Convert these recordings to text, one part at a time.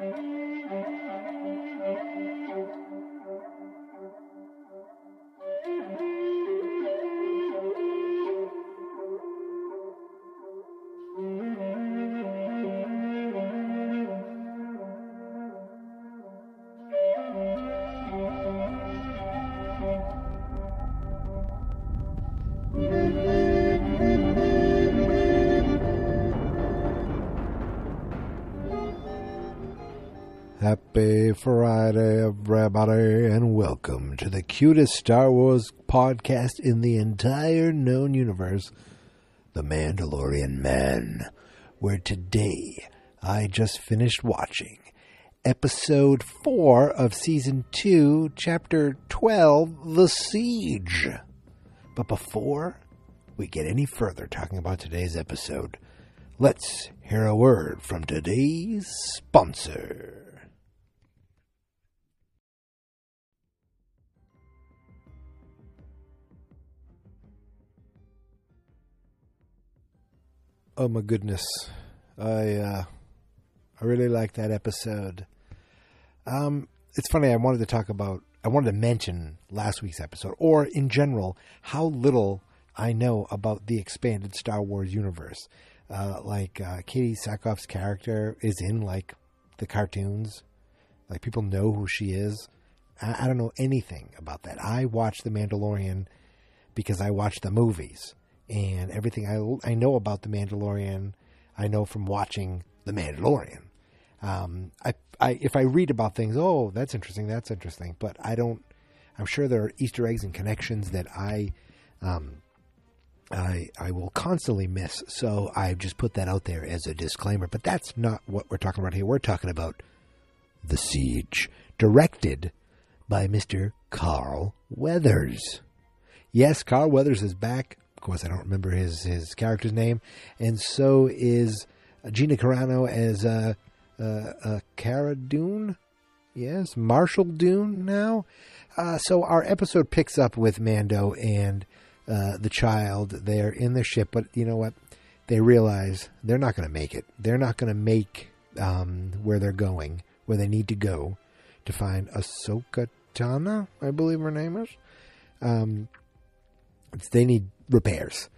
Happy Friday, everybody, and welcome to the cutest Star Wars podcast in the entire known universe, The Mandalorian Man, where today I just finished watching episode 4 of season 2, chapter 12, The Siege. But before we get any further talking about today's episode, let's hear a word from today's sponsor. Oh my goodness, I uh, I really like that episode. Um, it's funny. I wanted to talk about. I wanted to mention last week's episode, or in general, how little I know about the expanded Star Wars universe. Uh, like uh, Katee Sackhoff's character is in like the cartoons. Like people know who she is. I, don't know anything about that. I watched The Mandalorian because I watched the movies and everything I, I know about The Mandalorian, I know from watching The Mandalorian. Um, I, I, if I read about things, oh, that's interesting, that's interesting, but I don't. I'm sure there are Easter eggs and connections that I, um, I, I will constantly miss. So I just put that out there as a disclaimer. But that's not what we're talking about here. We're talking about the siege, directed by Mr. Carl Weathers. Yes, Carl Weathers is back of course, I don't remember his his character's name, and so is Gina Carano as uh, uh, uh, Cara Dune. Yes, Marshall Dune now. So our episode picks up with Mando and the child. They're in the ship, but you know what? They realize they're not going to make it. They're not going to make um, where they're going, where they need to go to find Ahsoka Tano, I believe her name is. Um, they need repairs.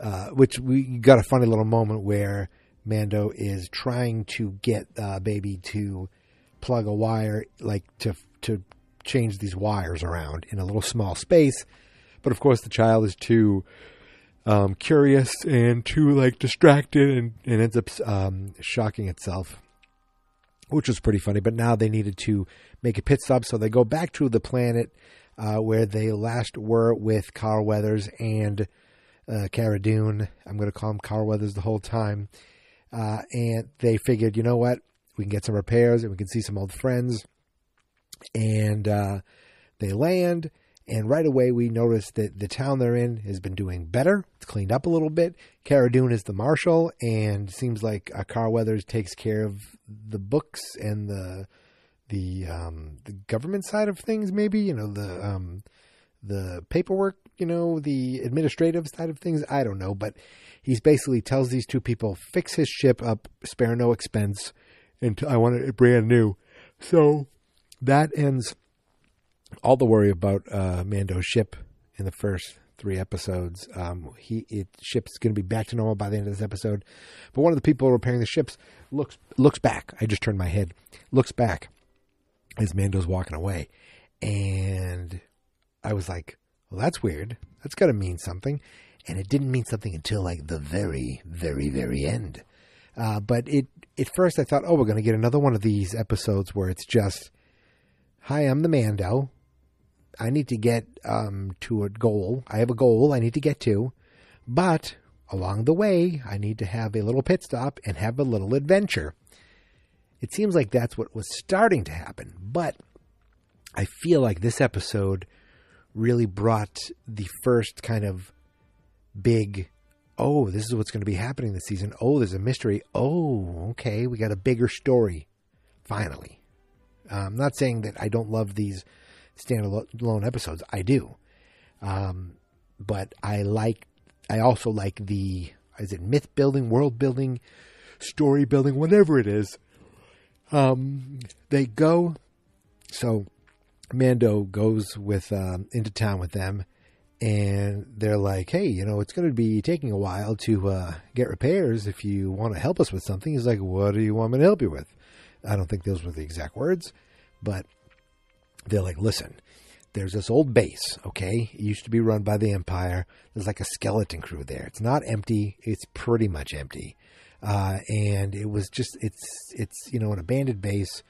Uh, which we got a funny little moment where Mando is trying to get uh, baby to plug a wire, like to to change these wires around in a little small space. But of course, the child is too um, curious and too like distracted, and, and ends up um, shocking itself, which was pretty funny. But now they needed to make a pit stop, so they go back to the planet uh, where they last were with Carl Weathers and uh, Cara Dune. I'm going to call him Carl Weathers the whole time. Uh, and they figured, you know what? We can get some repairs and we can see some old friends. And uh, they land. And right away, we notice that the town they're in has been doing better. It's cleaned up a little bit. Cara Dune is the marshal, and seems like uh, Carl Weathers takes care of the books and the the um, the government side of things, maybe you know the um, the paperwork, you know, the administrative side of things. I don't know, but he's basically tells these two people fix his ship up, spare no expense, and I want it brand new. So that ends all the worry about uh, Mando's ship in the first three episodes. Um, he it ship's going to be back to normal by the end of this episode. But one of the people repairing the ships looks looks back. I just turned my head. Looks back as Mando's walking away. And I was like, well, that's weird. That's got to mean something. And it didn't mean something until like the very, very, very end. Uh, but it, at first I thought, oh, we're going to get another one of these episodes where it's just, hi, I'm the Mando. I need to get um, to a goal. I have a goal I need to get to. But along the way, I need to have a little pit stop and have a little adventure. It seems like that's what was starting to happen, but I feel like this episode really brought the first kind of big oh, this is what's going to be happening this season. Oh, there's a mystery. Oh, okay, we got a bigger story finally. I'm not saying that I don't love these standalone episodes. I do. Um, but I like, I also like the, is it myth building, world building, story building, whatever it is Um, they go. So Mando goes with um, into town with them, and they're like, "Hey, you know, it's going to be taking a while to uh, get repairs. If you want to help us with something," he's like, "What do you want me to help you with?" I don't think those were the exact words, but they're like, "Listen." There's this old base, okay? It used to be run by the Empire. There's like a skeleton crew there. It's not empty. It's pretty much empty. Uh, and it was just, it's, it's, you know, an abandoned base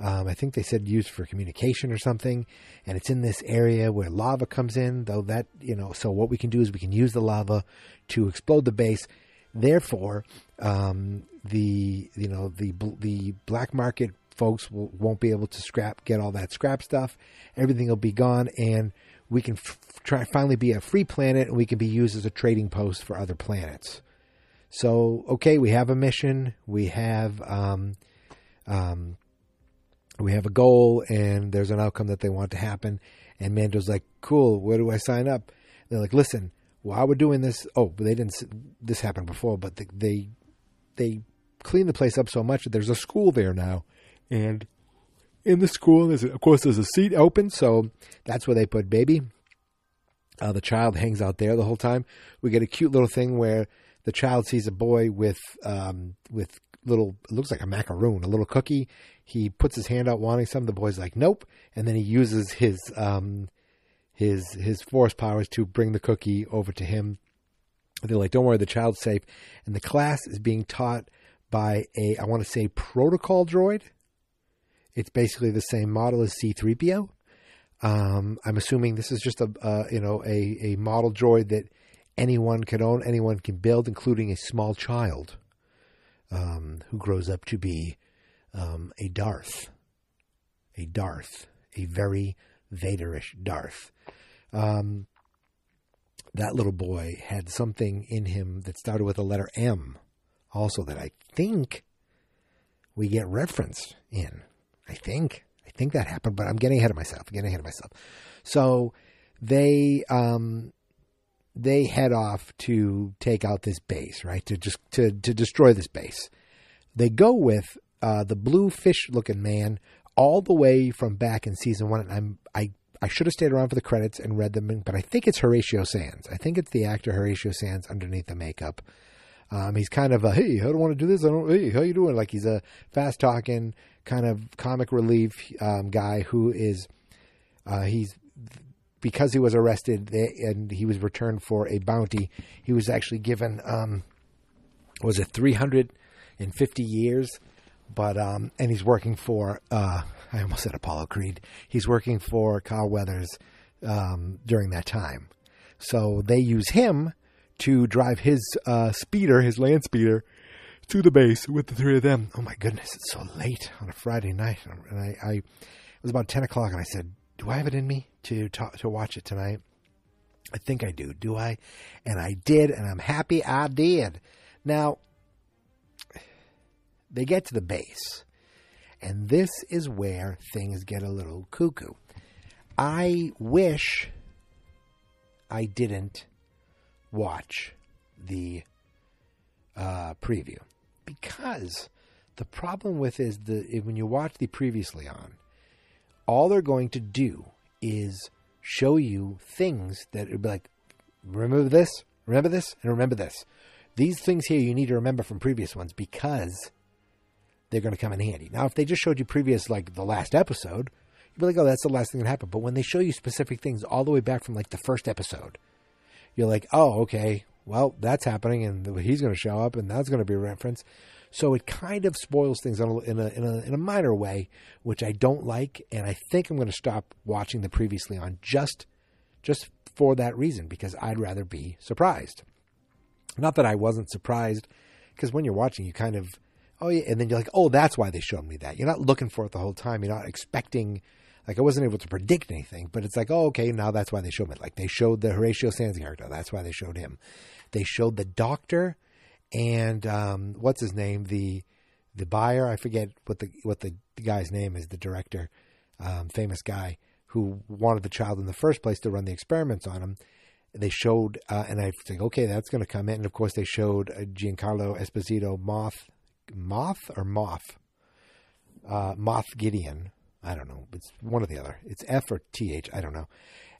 um, I think they said used for communication or something, and it's in this area where lava comes in. Though that you know, so what we can do is we can use the lava to explode the base. Therefore, um, the you know the the black market folks will, won't be able to scrap get all that scrap stuff. Everything will be gone, and we can f- try finally be a free planet, and we can be used as a trading post for other planets. So okay, we have a mission. We have um, um, we have a goal and there's an outcome that they want to happen. And Mando's like, cool, where do I sign up? And they're like, listen, while we're doing this, oh, they didn't, this happened before, but they, they, they clean the place up so much that there's a school there now. And in the school, there's, of course, there's a seat open. So that's where they put baby. Uh, the child hangs out there the whole time. We get a cute little thing where the child sees a boy with, um, with little, it looks like a macaroon, a little cookie, he puts his hand out wanting some. The boy's like, nope. And then he uses his um, his his force powers to bring the cookie over to him. They're like, don't worry, the child's safe. And the class is being taught by a, I want to say, protocol droid. It's basically the same model as C3PO. Um, I'm assuming this is just a, uh, you know, a, a model droid that anyone can own, anyone can build, including a small child um, who grows up to be um, a Darth, a Darth, a very Vaderish Darth. Um, that little boy had something in him that started with the letter M, also that I think we get referenced in. I think. I think that happened, but I'm getting ahead of myself. I'm getting ahead of myself. So they um, they head off to take out this base, right? To just to to destroy this base. They go with uh, the blue fish looking man all the way from back in season one. And I'm I I should have stayed around for the credits and read them, but I think it's Horatio Sanz. I think it's the actor Horatio Sanz underneath the makeup. Um, he's kind of a hey, I don't want to do this. I don't. Hey, how you doing? Like he's a fast talking kind of comic relief um, guy who is uh, he's because he was arrested and he was returned for a bounty. He was actually given um, was it three hundred and fifty years but um, and he's working for uh, I almost said Apollo Creed. He's working for Carl Weathers um, during that time, so they use him to drive his uh, speeder, his land speeder, to the base with the three of them. Oh my goodness, it's so late on a Friday night, and I, I it was about ten o'clock, and I said, "Do I have it in me to talk, to watch it tonight?" I think I do. Do I? And I did, and I'm happy I did. Now, they get to the base. And this is where things get a little cuckoo. I wish I didn't watch the uh, preview because the problem with is the when you watch the previously on, all they're going to do is show you things that would be like, remember this, remember this, and remember this. These things here you need to remember from previous ones because they're going to come in handy. Now, if they just showed you previous, like the last episode, you'd be like, oh, that's the last thing that happened. But when they show you specific things all the way back from like the first episode, you're like, oh, okay, well, that's happening, and he's going to show up, and that's going to be a reference. So it kind of spoils things in a, in a, in a, in a minor way, which I don't like, and I think I'm going to stop watching the previously on just just for that reason because I'd rather be surprised. Not that I wasn't surprised, because when you're watching, you kind of oh yeah, and then you're like, oh, that's why they showed me that. You're not looking for it the whole time. You're not expecting. Like I wasn't able to predict anything, but it's like, oh, okay, now that's why they showed me. Like they showed the Horatio Sanz character. That's why they showed him. They showed the doctor and um, what's his name, the the buyer. I forget what the what the, the guy's name is. The director, um, famous guy who wanted the child in the first place to run the experiments on him. They showed, uh, and I think, okay, that's going to come in. And of course, they showed uh, Giancarlo Esposito Moth Moth or Moth? uh, Moff Gideon. I don't know. It's one or the other. It's F or TH. I don't know.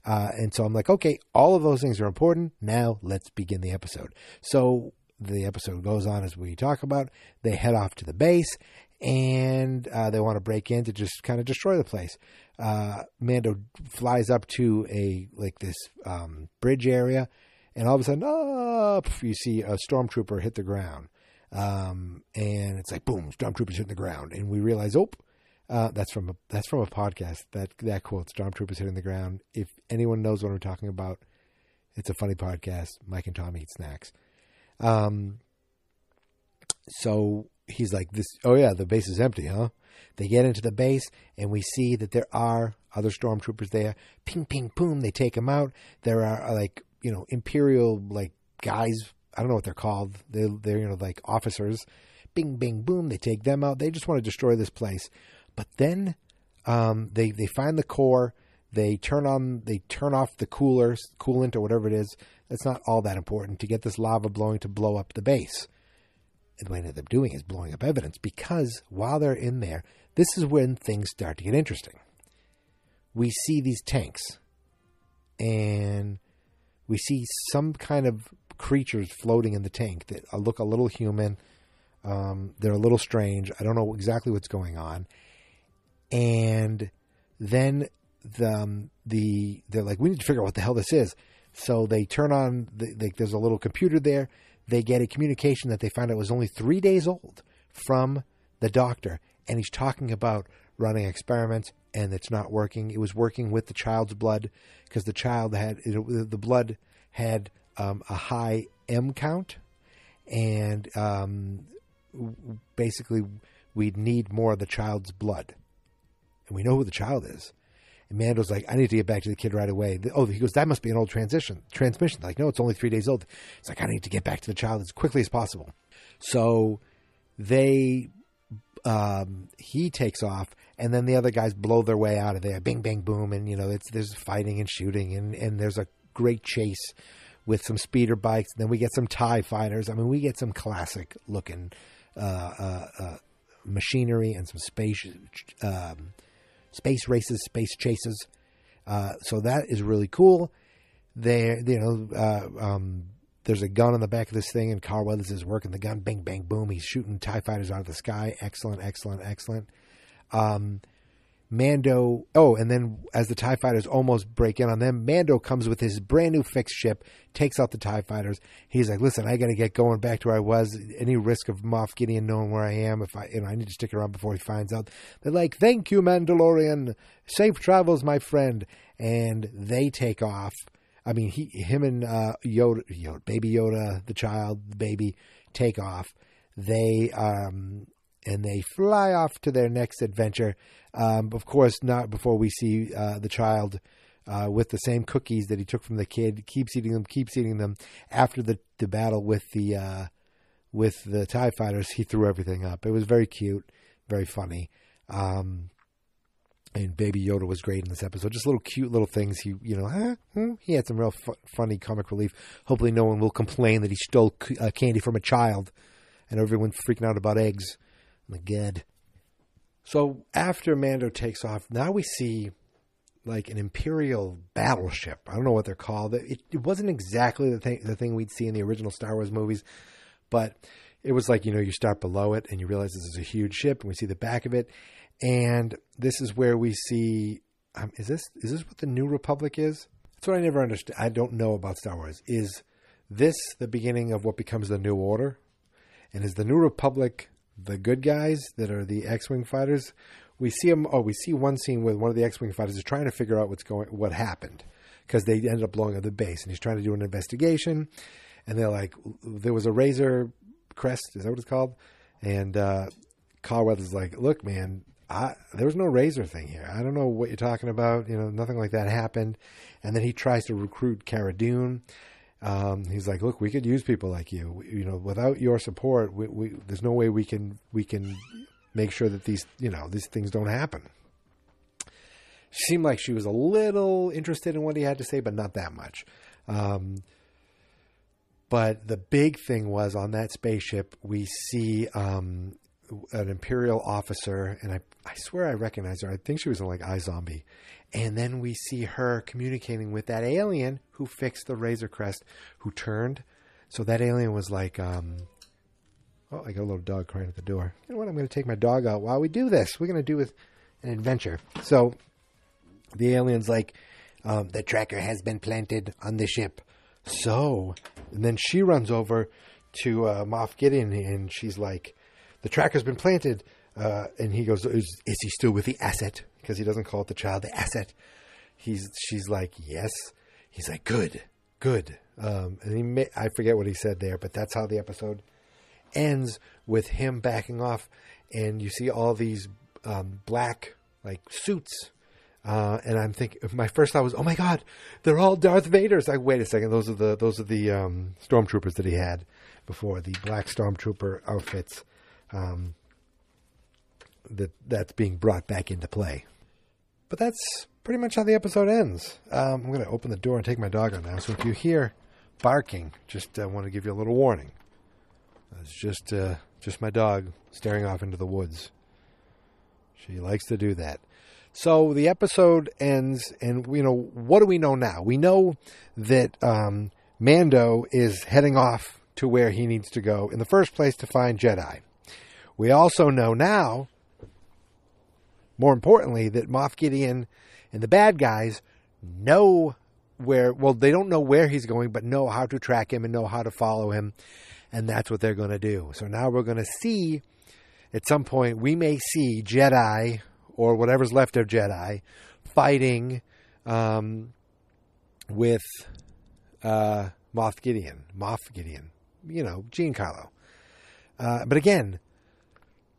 Uh, and so I'm like, okay, all of those things are important. Now let's begin the episode. So the episode goes on as we talk about. They head off to the base and uh, they want to break in to just kind of destroy the place. Uh, Mando flies up to a like this um, bridge area, and all of a sudden, oh, you see a stormtrooper hit the ground, um, and it's like boom, stormtroopers hitting the ground, and we realize, oh, uh, that's from a that's from a podcast. That that quote, "Stormtroopers hitting the ground." If anyone knows what I'm talking about, it's a funny podcast. Mike and Tom eat snacks. Um, so he's like, "This, oh yeah, the base is empty, huh?" They get into the base, and we see that there are other stormtroopers there. Ping, ping, boom. They take them out. There are like you know imperial like guys. I don't know what they're called. They're they're you know like officers. Bing, bing, boom. They take them out. They just want to destroy this place. But then um, they they find the core. They turn on they turn off the cooler coolant or whatever it is. That's not all that important to get this lava blowing to blow up the base. And what they end up doing is blowing up evidence because while they're in there, this is when things start to get interesting. We see these tanks, and we see some kind of creatures floating in the tank that look a little human. Um, they're a little strange. I don't know exactly what's going on and then the um, the they're like, we need to figure out what the hell this is. So they turn on the, the, there's a little computer there. They get a communication that they found out was only three days old from the doctor, and he's talking about running experiments and it's not working. It was working with the child's blood because the child had it, the blood had um, a high M count, and um, basically we'd need more of the child's blood and we know who the child is. And Mando's like, I need to get back to the kid right away. Oh, he goes, that must be an old transition transmission. Like, no, it's only three days old. It's like, I need to get back to the child as quickly as possible. So they, um, he takes off, and then the other guys blow their way out of there. Bing, bang, boom, and you know, it's there's fighting and shooting, and and there's a great chase with some speeder bikes. And then we get some Tie fighters. I mean, we get some classic looking uh, uh, uh, machinery and some space. Um, space races, space chases. Uh, so that is really cool. There, you know, uh, um, there's a gun on the back of this thing, and Carl Weathers is working the gun. Bang, bang, boom. He's shooting Tie fighters out of the sky. Excellent, excellent, excellent. Um, Mando, oh, and then as the TIE fighters almost break in on them, Mando comes with his brand new fixed ship, takes out the TIE fighters. He's like, listen, I got to get going back to where I was. Any risk of Moff Gideon knowing where I am, if I, you know, I need to stick around before he finds out. They're like, thank you, Mandalorian. Safe travels, my friend. And they take off. I mean, he, him and uh, Yoda, Yoda, baby Yoda, the child, the baby, take off. They, um, and they fly off to their next adventure. Um, of course, not before we see uh, the child uh, with the same cookies that he took from the kid. Keeps eating them, keeps eating them. After the, the battle with the uh, with the Tie Fighters, he threw everything up. It was very cute, very funny. Um, and Baby Yoda was great in this episode. Just little cute little things. He, you know, huh? Hmm? he had some real fu- funny comic relief. Hopefully, no one will complain that he stole c- uh, candy from a child, and everyone's freaking out about eggs. My God. So after Mando takes off, now we see like an Imperial battleship. I don't know what they're called. It, it wasn't exactly the thing the thing we'd see in the original Star Wars movies, but it was like you know you start below it and you realize this is a huge ship, and we see the back of it, and this is where we see. Um, is this is this what the New Republic is? That's what I never understood. I don't know about Star Wars. Is this the beginning of what becomes the New Order? And is the New Republic the good guys that are the X-wing fighters. We see them. Oh, we see one scene with one of the X-wing fighters is trying to figure out what's going, what happened, because they ended up blowing up the base, and he's trying to do an investigation. And they're like, there was a Razor Crest. Is that what it's called? And uh, Weathers like, look, man, I, there was no razor thing here. I don't know what you're talking about. You know, nothing like that happened. And then he tries to recruit Cara Dune. Um, he's like, look, we could use people like you. We, you know, without your support, we, we, there's no way we can we can make sure that these you know these things don't happen. She seemed like she was a little interested in what he had to say, but not that much. Um, but the big thing was on that spaceship, we see um, an imperial officer, and I I swear I recognize her. I think she was in like iZombie, and then we see her communicating with that alien who fixed the Razor Crest, who turned. So that alien was like, um, oh, I got a little dog crying at the door. You know what? I'm going to take my dog out while we do this. We're going to do with an adventure. So the alien's like, um, the tracker has been planted on the ship. So, and then she runs over to uh, Moff Gideon and she's like, the tracker's been planted. Uh, and he goes, is, is he still with the asset? Because he doesn't call it the child, the asset. He's, she's like, yes. He's like, good, good. Um, and he, may, I forget what he said there, but that's how the episode ends with him backing off, and you see all these um, black like suits. Uh, and I'm thinking, my first thought was, "Oh my God, they're all Darth Vader's!" Like, wait a second, those are the those are the um, stormtroopers that he had before, the black stormtrooper outfits. Um, that that's being brought back into play. But that's pretty much how the episode ends. Um, I'm going to open the door and take my dog out now. So if you hear barking, just uh, want to give you a little warning. It's just uh, just my dog staring off into the woods. She likes to do that. So the episode ends, and you know what do we know now? We know that um, Mando is heading off to where he needs to go in the first place to find Jedi. We also know now, more importantly, that Moff Gideon and the bad guys know where. Well, they don't know where he's going, but know how to track him and know how to follow him and that's what they're going to do. So now we're going to see at some point we may see Jedi or whatever's left of Jedi fighting um, with uh, Moff Gideon, Moff Gideon, you know, Giancarlo. Uh, but again,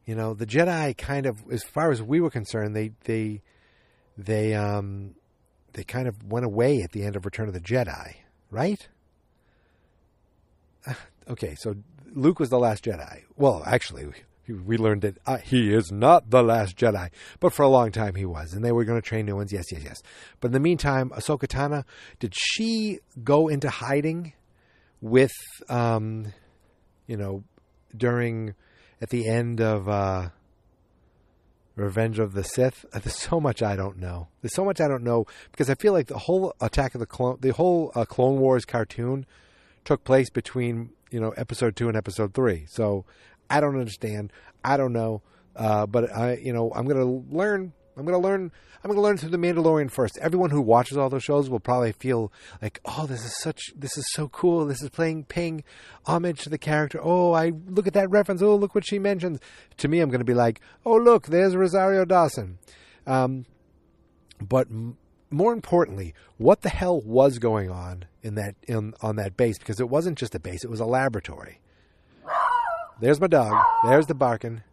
you know, the Jedi kind of, as far as we were concerned, they they they um they kind of went away at the end of Return of the Jedi, right? okay, so Luke was the last Jedi. Well, actually, we learned that uh, he is not the last Jedi, but for a long time he was, and they were going to train new ones. Yes, yes, yes. But in the meantime, Ahsoka Tano, did she go into hiding with, um, you know, during at the end of uh, Revenge of the Sith? Uh, there's so much I don't know. There's so much I don't know because I feel like the whole Attack of the Clone, the whole uh, Clone Wars cartoon took place between you know episode two and episode three. So I don't understand. I don't know. Uh, but I, you know, I'm gonna learn. I'm gonna learn. I'm gonna learn through the Mandalorian first. Everyone who watches all those shows will probably feel like, oh, this is such, this is so cool. This is playing, paying homage to the character. Oh, I look at that reference. Oh, look what she mentions. To me, I'm gonna be like, oh, look, there's Rosario Dawson. Um, but m- more importantly, what the hell was going on in that in on that base because it wasn't just a base; it was a laboratory. There's my dog. There's the barking.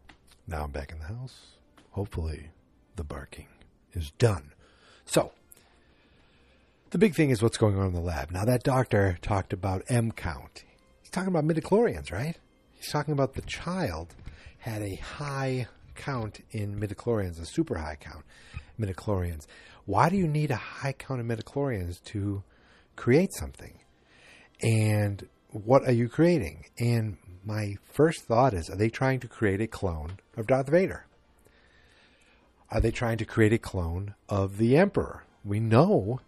Now I'm back in the house. Hopefully, the barking is done. So, the big thing is what's going on in the lab. Now, that doctor talked about M count. He's talking about midichlorians, right? He's talking about the child had a high count in midichlorians, a super high count midichlorians. Why do you need a high count of midichlorians to create something. And what are you creating? And my first thought is are they trying to create a clone of Darth Vader? Are they trying to create a clone of the Emperor? We know,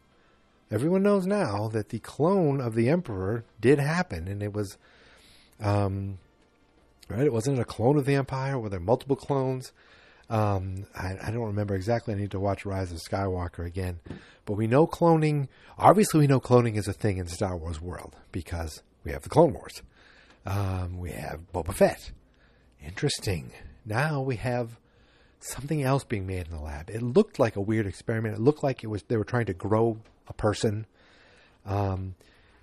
everyone knows now that the clone of the Emperor did happen, and it was, um, right? It wasn't a clone of the Empire. Were there multiple clones? Um, I, I, don't remember exactly. I need to watch Rise of Skywalker again. But we know cloning, obviously, we know cloning is a thing in Star Wars world because we have the Clone Wars. Um, we have Boba Fett. Interesting. Now we have something else being made in the lab. It looked like a weird experiment. It looked like it was they were trying to grow a person. Um,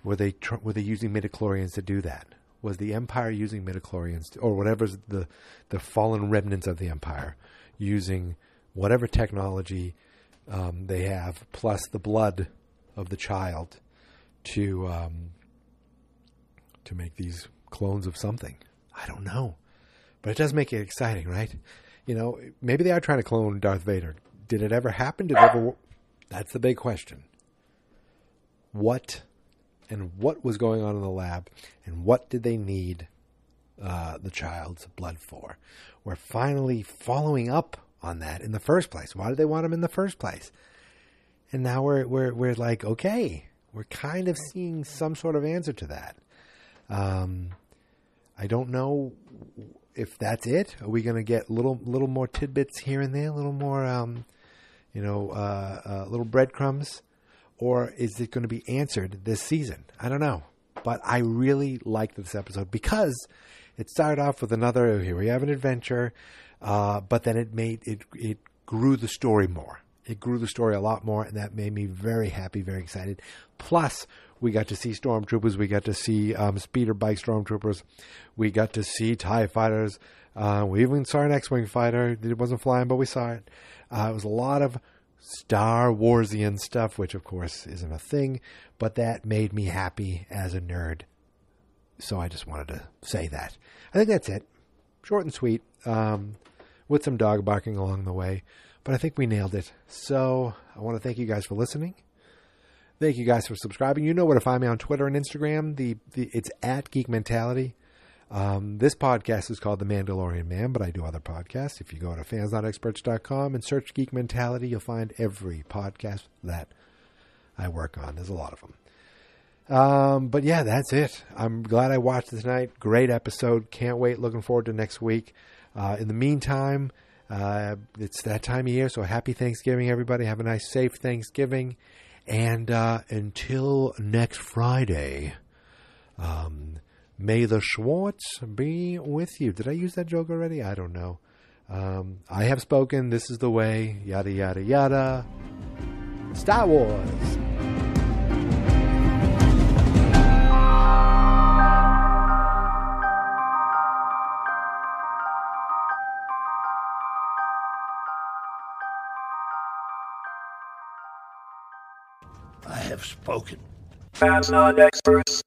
were they tr- were they using midichlorians to do that? Was the Empire using midichlorians, to, or whatever's the the fallen remnants of the Empire? using whatever technology um, they have, plus the blood of the child, to um, to make these clones of something. I don't know, but it does make it exciting, right? You know, maybe they are trying to clone Darth Vader. Did it ever happen? Did ever? That's the big question. What and what was going on in the lab, and what did they need uh, the child's blood for. We're finally following up on that in the first place. Why did they want him in the first place? And now we're we're we're like, okay, we're kind of seeing some sort of answer to that. Um, I don't know if that's it. Are we going to get little little more tidbits here and there, a little more, um, you know, uh, uh, little breadcrumbs, or is it going to be answered this season? I don't know, but I really liked this episode because it started off with another. Here we have an adventure, uh, but then it made it it grew the story more. It grew the story a lot more, and that made me very happy, very excited. Plus, we got to see stormtroopers. We got to see um, speeder bike stormtroopers. We got to see Tie fighters. Uh, we even saw an X-wing fighter. It wasn't flying, but we saw it. Uh, it was a lot of Star Warsian stuff, which of course isn't a thing, but that made me happy as a nerd. So I just wanted to say that. I think that's it. Short and sweet, um, with some dog barking along the way, but I think we nailed it. So I want to thank you guys for listening. Thank you guys for subscribing. You know where to find me on Twitter and Instagram. The, the it's at Geek Mentality. Um, this podcast is called The Mandalorian Man, but I do other podcasts. If you go to fansnotexperts.com and search Geek Mentality, you'll find every podcast that I work on. There's a lot of them. Um, but yeah, that's it. I'm glad I watched it tonight. Great episode. Can't wait. Looking forward to next week. Uh, in the meantime, uh, it's that time of year, so happy Thanksgiving, everybody. Have a nice, safe Thanksgiving. And uh, until next Friday, um, may the Schwartz be with you. Did I use that joke already? I don't know. Um, I have spoken. This is the way. Yada, yada, yada. Star Wars. Spoken. Fans not experts.